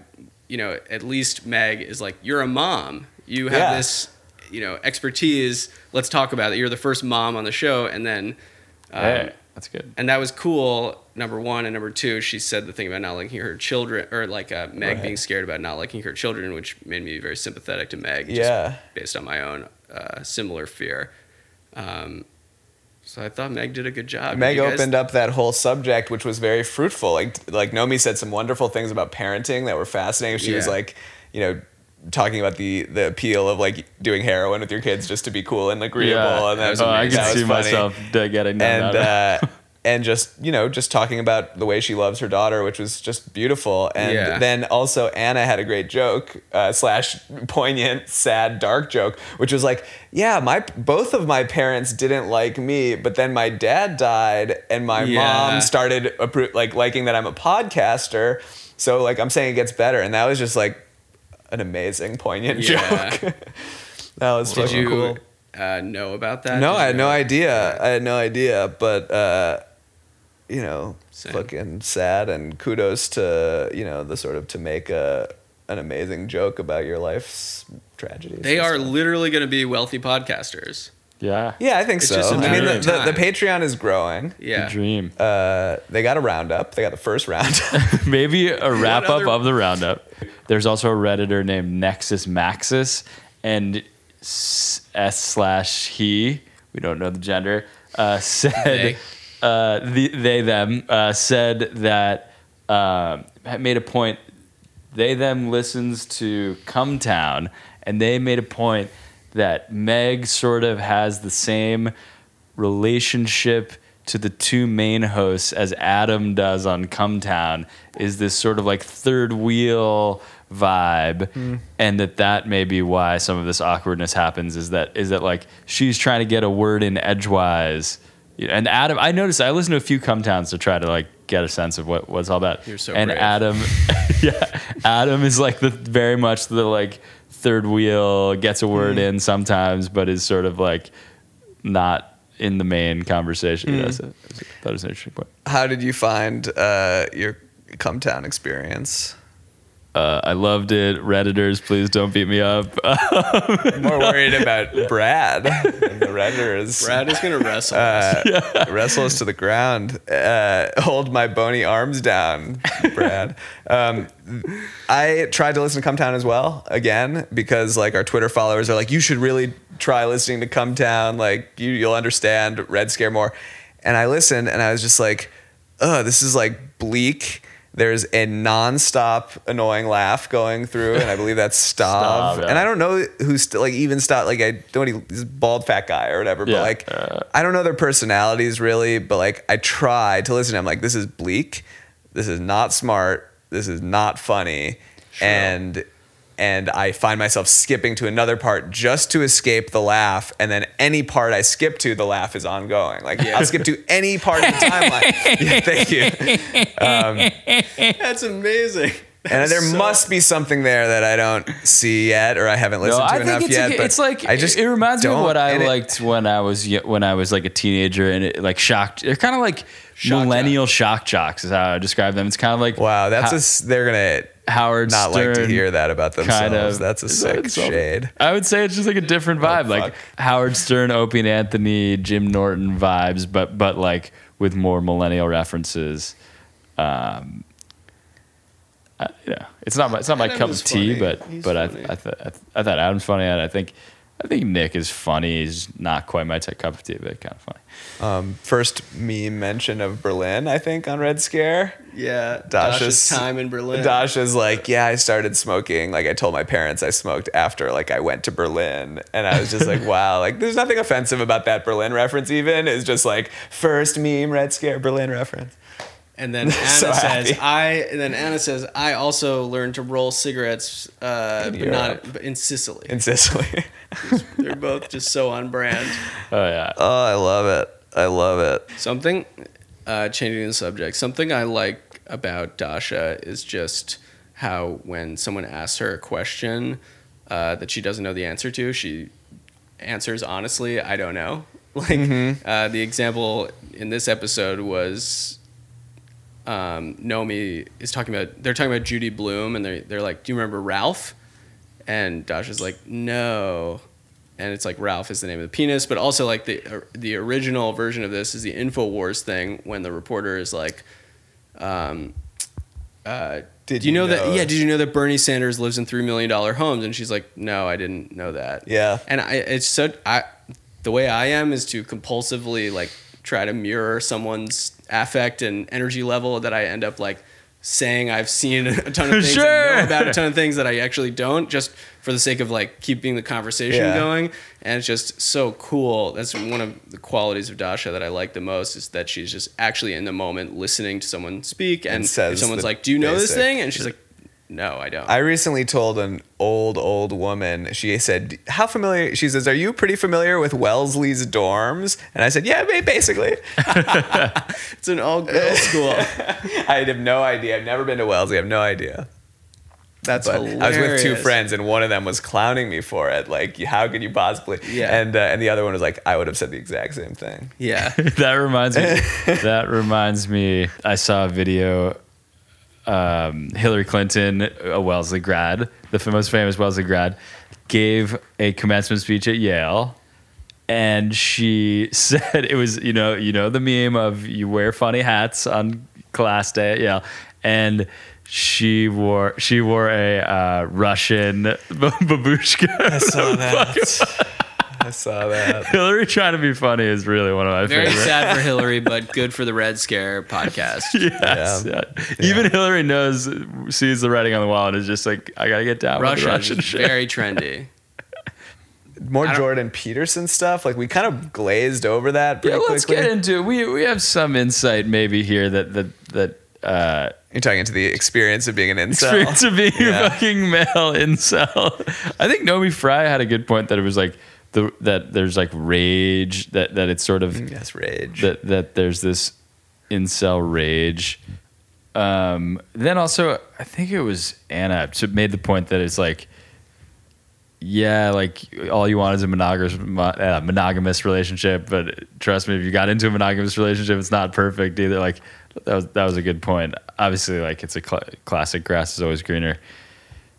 you know, at least Meg is like, you're a mom. You have Yeah. this, you know, expertise. Let's talk about it. You're the first mom on the show, and then, um, Hey, that's good. and that was cool. Number one and number two, she said the thing about not liking her children, or like uh, Meg Right. being scared about not liking her children, which made me very sympathetic to Meg. just Yeah. based on my own uh, similar fear. Um, so I thought Meg did a good job. Meg guys- opened up that whole subject, which was very fruitful. Like like Naomi said some wonderful things about parenting that were fascinating. She was like, you know, talking about the the appeal of like doing heroin with your kids just to be cool and agreeable. Yeah. And that was oh, I can That see funny. myself getting down and that. uh, [LAUGHS] and just you know just talking about the way she loves her daughter, which was just beautiful. And Yeah. then also Anna had a great joke uh, slash poignant, sad, dark joke, which was like, yeah, my both of my parents didn't like me, but then my dad died, and my Yeah. mom started appro- like liking that I'm a podcaster. So like I'm saying it gets better, and that was just like an amazing, poignant Yeah. joke. [LAUGHS] that was Did fucking you cool. uh, know about that? No, Did I had no idea. I had no idea, but uh, you know, Same. fucking sad. And kudos to you know the sort of to make a an amazing joke about your life's tragedies. They are stuff. literally going to be wealthy podcasters. Yeah. Yeah, I think It's so. just a I mean, matter the, of the, the time. Patreon is growing. Yeah. The dream. Uh, they got a roundup. They got the first round. [LAUGHS] Maybe a wrap up other- of the roundup. There's also a redditor named Nexus Maxis and s S slash he. We don't know the gender. Uh, said They. uh, the, they them uh, said that um, made a point. They them listens to Cum Town, and they made a point that Meg sort of has the same relationship to the two main hosts as Adam does on Cum Town. Is this sort of like third wheel vibe, hmm. and that that may be why some of this awkwardness happens. Is that is that like she's trying to get a word in edgewise. And Adam, I noticed I listened to a few Cum Towns to try to like get a sense of what what's all about. You're so and brave. Adam, [LAUGHS] yeah, Adam is like the very much the like third wheel gets a word in sometimes, but is sort of like not in the main conversation. That's it. That was an interesting point. How did you find uh, your Cum Town experience? Uh, I loved it. Redditors, please don't beat me up. [LAUGHS] More worried about Brad and the Redditors. Brad is going to wrestle. uh, [LAUGHS] wrestle us to the ground. Uh, hold my bony arms down, Brad. Um, I tried to listen to Cum Town as well again because like our Twitter followers are like, you should really try listening to Cum Town. Like you, you'll understand Red Scare more. And I listened and I was just like, oh, this is like bleak. There's a nonstop annoying laugh going through, and I believe that's [LAUGHS] Stav. Stav, yeah. And I don't know who's st- like even Stav. Like I don't. He, he's bald fat guy or whatever. But Yeah, like uh, I don't know their personalities really, but like I try to listen. I'm like, this is bleak. This is not smart. This is not funny. And and I find myself skipping to another part just to escape the laugh. And then any part I skip to, the laugh is ongoing. Like yeah. I'll skip to any part of the timeline. [LAUGHS] yeah, thank you. Um, that's amazing. And there So- must be something there that I don't see yet, or I haven't No, listened to I enough it's, yet. a, but it's like I just it reminds me of what I and it- liked when I was when I was like a teenager and it like shocked. They're kind of like Shock millennial shock jocks is how I describe them. It's kind of like Wow, that's Ho- a they're gonna Howard not Stern like to hear that about themselves. kind of. that's a Is that sick shade. I would say it's just like a different vibe, like. Howard Stern, Opie and Anthony, Jim Norton vibes, but but like with more millennial references. Um, I, you know, it's not my it's not my Adam cup of tea, funny. but He's but I. I, th- I, th- I thought Adam's funny, and I think I think Nick is funny. He's not quite my type cup of tea, but kind of funny. Um, first meme mention of Berlin, I think, on Red Scare. Yeah, Dasha's time in Berlin. Dasha's like, yeah, I started smoking. Like I told my parents I smoked after like I went to Berlin, and I was just like, [LAUGHS] wow, like there's nothing offensive about that Berlin reference. Even it's just like first meme Red Scare Berlin reference. And then [LAUGHS] Anna So says, happy. "I." And then Anna says, "I also learned to roll cigarettes, uh, In but Europe. not but in Sicily." in Sicily. [LAUGHS] They're both just so on brand. Oh yeah. oh, I love it. I love it. Something, uh, changing the subject. Something I like about Dasha is just how when someone asks her a question uh, that she doesn't know the answer to, she answers honestly, "I don't know." [LAUGHS] Like uh, the example in this episode was um, Naomi is talking about they're talking about Judy Blume and they're they're like, "Do you remember Ralph?" And Dasha's like, "No." And it's like Ralph is the name of the penis, but also like the the original version of this is the Infowars thing when the reporter is like, um, uh, Did do you you know, know- that? Yeah, did you know that Bernie Sanders lives in three million dollar homes? And she's like, "No, I didn't know that." Yeah. and I it's so I the way I am is to compulsively like try to mirror someone's affect and energy level that I end up like saying I've seen [LAUGHS] a ton of [LAUGHS] things Sure. and know about a ton of things that I actually don't just for the sake of like keeping the conversation Yeah. going and it's just so cool that's one of the qualities of Dasha that I like the most is that she's just actually in the moment listening to someone speak and, And if someone's like do you know this thing and she's like no I don't I recently told an old, old woman, she said, How familiar? She says, Are you pretty familiar with Wellesley's dorms? And I said, Yeah, ba- basically. [LAUGHS] it's an all girls school [LAUGHS] I have no idea. I've never been to Wellesley. I have no idea. that's But I was with two friends, and one of them was clowning me for it. Like, how could you possibly? Yeah. And uh, and the other one was like, I would have said the exact same thing. yeah [LAUGHS] that reminds me. that reminds me. I saw a video. Um, Hillary Clinton, a Wellesley grad, the most famous Wellesley grad, gave a commencement speech at Yale, and she [LAUGHS] said it was you know you know the meme of you wear funny hats on class day at Yale, and she wore she wore a uh, Russian [LAUGHS] babushka. I saw [LAUGHS] that. I saw that. [LAUGHS] Hillary trying to be funny is really one of my Very favorites. sad for [LAUGHS] Hillary, but good for the Red Scare podcast. [LAUGHS] Yes, Yeah. yeah. Even Hillary knows, sees the writing on the wall, and is just like, I gotta get down with Russia the Russian shit. very trendy. More Jordan Peterson stuff. Like we kind of glazed over that pretty yeah, let's quickly. get into it. We we have some insight maybe here that that that uh, You're talking into the experience of being an incel. experience of being Yeah. a fucking male incel. I think Naomi Fry had a good point that it was like the that there's like rage that that it's sort of Yes, rage. that that there's this incel rage. Um, then also, I think it was Anna so made the point that it's like, yeah, like all you want is a monogamous uh, monogamous relationship, but trust me, if you got into a monogamous relationship, it's not perfect either. Like that was that was a good point. Obviously, like it's a cl- classic grass is always greener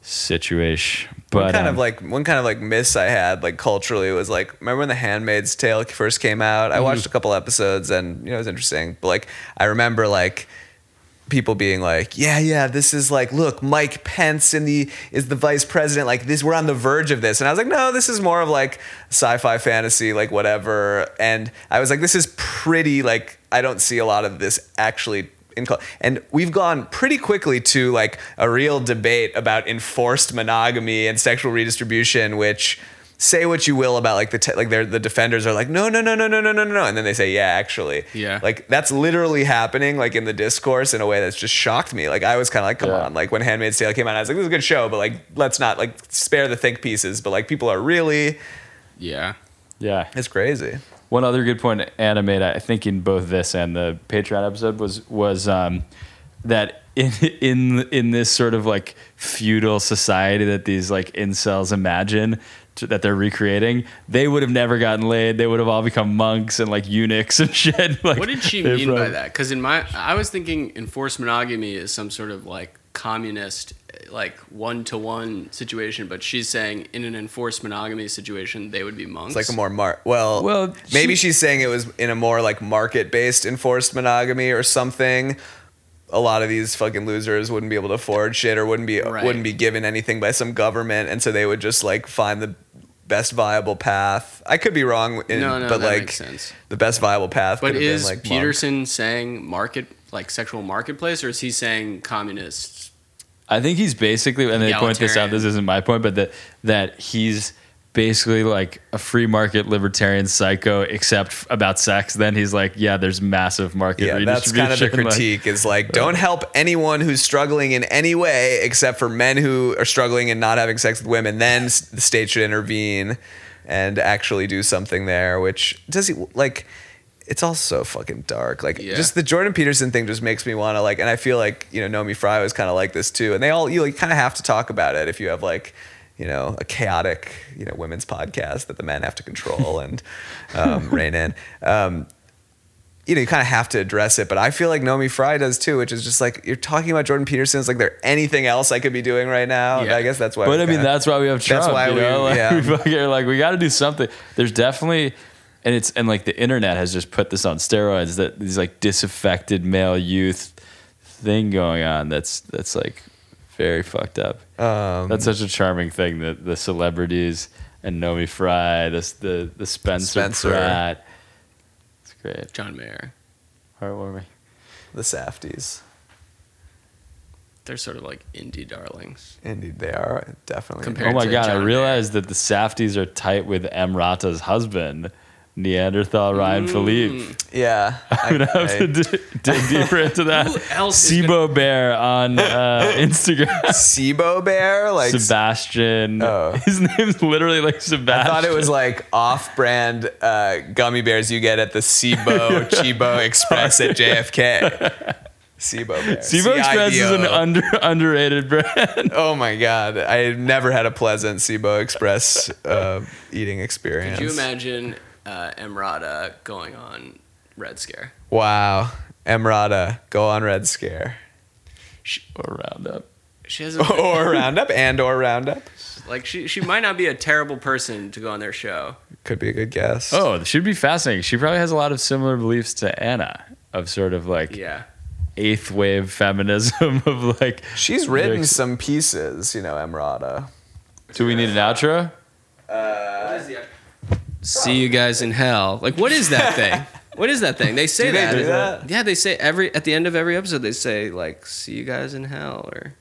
situation. But one kind um, of like one kind of like miss I had like culturally was like remember when The Handmaid's Tale first came out? Mm-hmm. I watched a couple episodes and you know it was interesting, but like I remember like people being like, yeah, yeah, this is like, look, Mike Pence in the is the vice president. Like this, we're on the verge of this, and I was like, no, this is more of like sci-fi fantasy, like whatever. And I was like, this is pretty like I don't see a lot of this actually. In, cul- and we've gone pretty quickly to like a real debate about enforced monogamy and sexual redistribution, which say what you will about like the te- like they're the defenders are like no no no no no no no no and then they say yeah actually Yeah. like that's literally happening like in the discourse in a way that's just shocked me like i was kind of like come Yeah. on like when handmaid's tale came out i was like this is a good show but like let's not like spare the think pieces but like people are really Yeah. yeah, it's crazy One other good point Anna made, I think, in both this and the Patreon episode was was um, that in [LAUGHS] in in this sort of like feudal society that these like incels imagine to, that they're recreating, they would have never gotten laid. They would have all become monks and like eunuchs [LAUGHS] and shit. Like What did she mean by that? Because in my, I was thinking enforced monogamy is some sort of like communist, like one to one situation, but she's saying in an enforced monogamy situation they would be monks. it's like a more mar well Well, maybe she- she's saying it was in a more like market based enforced monogamy or something a lot of these fucking losers wouldn't be able to afford shit or wouldn't be Right. wouldn't be given anything by some government and so they would just like find the best viable path. I could be wrong, in, No, no, but that like makes sense. the best viable path. But could have been, is like, Monk. Peterson saying market like sexual marketplace, or is he saying communists? I think he's basically, and they point this out. This isn't my point, but that that he's basically like a free market libertarian psycho, except f- about sex. Then he's like, yeah, there's massive market. Yeah, that's kind of the redistribution, [LAUGHS] like- critique. is like, don't help anyone who's struggling in any way, except for men who are struggling and not having sex with women. Then the state should intervene and actually do something there. Which does he like? It's all so fucking dark. Like Yeah. just the Jordan Peterson thing just makes me want to like, and I feel like you know Naomi Fry was kind of like this too. And they all you like, kind of have to talk about it if you have like you know a chaotic you know women's podcast that the men have to control [LAUGHS] and um, rein in. Um, you know, you kind of have to address it, but I feel like Naomi Fry does too, which is just like you're talking about Jordan Peterson. Is like there anything else I could be doing right now? Yeah. I guess that's why. But I mean, kinda- that's why we have Trump. That's why you we- know? [LAUGHS] like, yeah. we fucking like we got to do something. There's definitely, and it's and like the internet has just put this on steroids. That these like disaffected male youth thing going on. That's that's like very fucked up. Um, That's such a charming thing that the celebrities and Naomi Fry, this the the Spencer, Spencer. Pratt. It's great, John Mayer. heartwarming. the Safdies. They're sort of like indie darlings. Indeed, they are definitely. Compared- Oh my to god! I John realized that the Safdies are tight with Emrata's husband, Neanderthal Ryan Philippe. Yeah, [LAUGHS] I'm gonna have to I- d- dig deeper into that. Who else is Sibo Bear on uh, [LAUGHS] Instagram. Sibo Bear, like Sebastian. Oh. [LAUGHS] His name's literally like Sebastian. I Sebastian. thought it was like off-brand uh, gummy bears you get at the Sibo Chibo Express at JFK. Sibo Bear. Cibo Express is an C-I-B-O. under underrated brand. Oh my god, I never had a pleasant Cibo Express uh, eating experience. Could you imagine uh, Emrata going on Red Scare? Wow, Emrata, go on Red Scare She, or Roundup. She has a, [LAUGHS] or Roundup and or Roundup like she she might not be a terrible person to go on their show. could be a good guess. Oh, it should be fascinating. She probably has a lot of similar beliefs to Anna of sort of like Yeah. eighth wave feminism [LAUGHS] of like. she's written Lyrics. some pieces, you know, Emrata. Do we need an outro? See you guys in hell. Like what is that thing? [LAUGHS] What is that thing? They say Do they that. do that? Yeah, they say every at the end of every episode they say like "See you guys in hell" or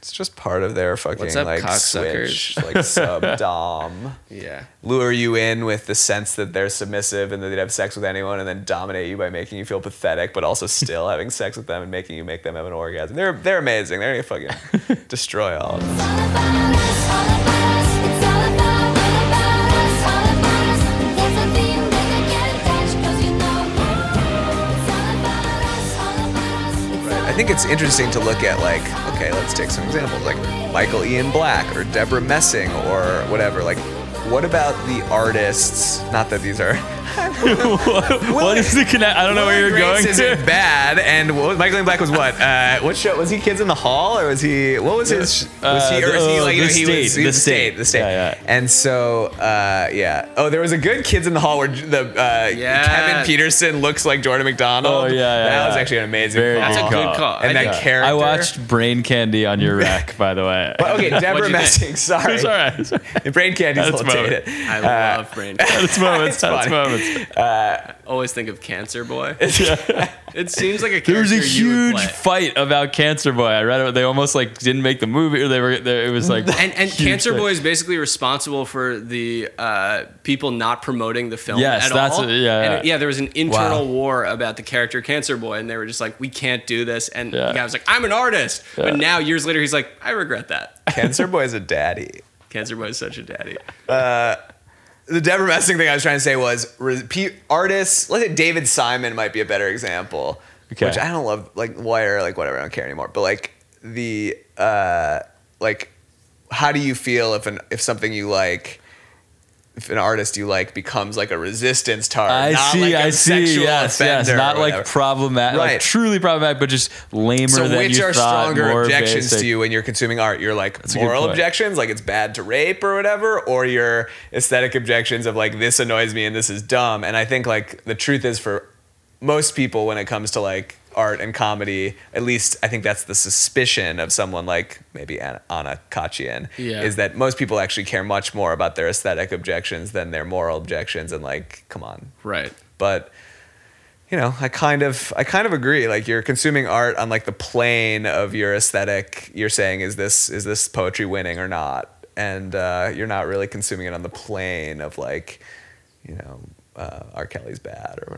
It's just part of their fucking up, like cocksuckers? switch, [LAUGHS] like sub dom. yeah. Lure you in with the sense that they're submissive and that they'd have sex with anyone, and then dominate you by making you feel pathetic, but also still [LAUGHS] having sex with them and making you make them have an orgasm. They're they're amazing. They're gonna fucking destroy all. of it. I think it's interesting to look at like, okay, let's take some examples like Michael Ian Black or Debra Messing or whatever. Like, what about the artists? Not that these are. What is the connect? I don't know where you're and going Grace to. isn't bad. And what, Michael Ian Black was what? Uh, what show was he? Kids in the Hall or was he? What was his? Was he? Uh, Or was he the- like? oh, the he state, was he the was state. The state. Yeah, yeah. And so, uh, yeah. Oh, there was a good Kids in the Hall where the uh, Yeah. Kevin Peterson looks like Jordan McDonald. Oh, yeah, yeah, That was actually an amazing. Very call. That's a good good call. And I that think- character. I watched Brain Candy on your [LAUGHS] rec, by the way. But okay, Debra Messing. think? [LAUGHS] Sorry, it's all right. It's all right. Brain Candy's That's all moment. dated. I love brain. [LAUGHS] That's moments. It's That's funny. Moments. [LAUGHS] Always think of Cancer Boy. [LAUGHS] it seems like a character There was a you huge fight about Cancer Boy. I read it. They almost like didn't make the movie, or they were. They, it was like [LAUGHS] And, and Cancer fight. Boy is basically responsible for the uh, people not promoting the film Yes, at that's all. it, yeah, And, yeah. yeah. There was an internal Wow. war about the character Cancer Boy, and they were just like, "We can't do this." And Yeah. the guy was like, "I'm an artist," Yeah. but now years later, he's like, "I regret that." Cancer Boy is a daddy. Cancer Boy is such a daddy. The Debra Messing thing I was trying to say was repeat artists. Let's say David Simon might be a better example, Okay. which I don't love. Like Wire, like whatever, I don't care anymore. But like the uh, like, how do you feel if an if something you like? If an artist you like becomes like a resistance target, I not see. like a I see. sexual Yes, yes. Not like problematic, like Right. truly problematic, but just lamer So than which you are thought. stronger objections basic. to you when you're consuming art? You're like good moral objections, like it's bad to rape or whatever, or your aesthetic objections of like this annoys me and this is dumb. And I think like the truth is for most people when it comes to like art and comedy. At least I think that's the suspicion of someone like maybe Anna, Anna Khachiyan. Yeah. Is that most people actually care much more about their aesthetic objections than their moral objections, and like, come on. Right. But you know, I kind of I kind of agree. Like you're consuming art on like the plane of your aesthetic. You're saying is this is this poetry winning or not? And uh, you're not really consuming it on the plane of like, you know, uh, R. Kelly's bad or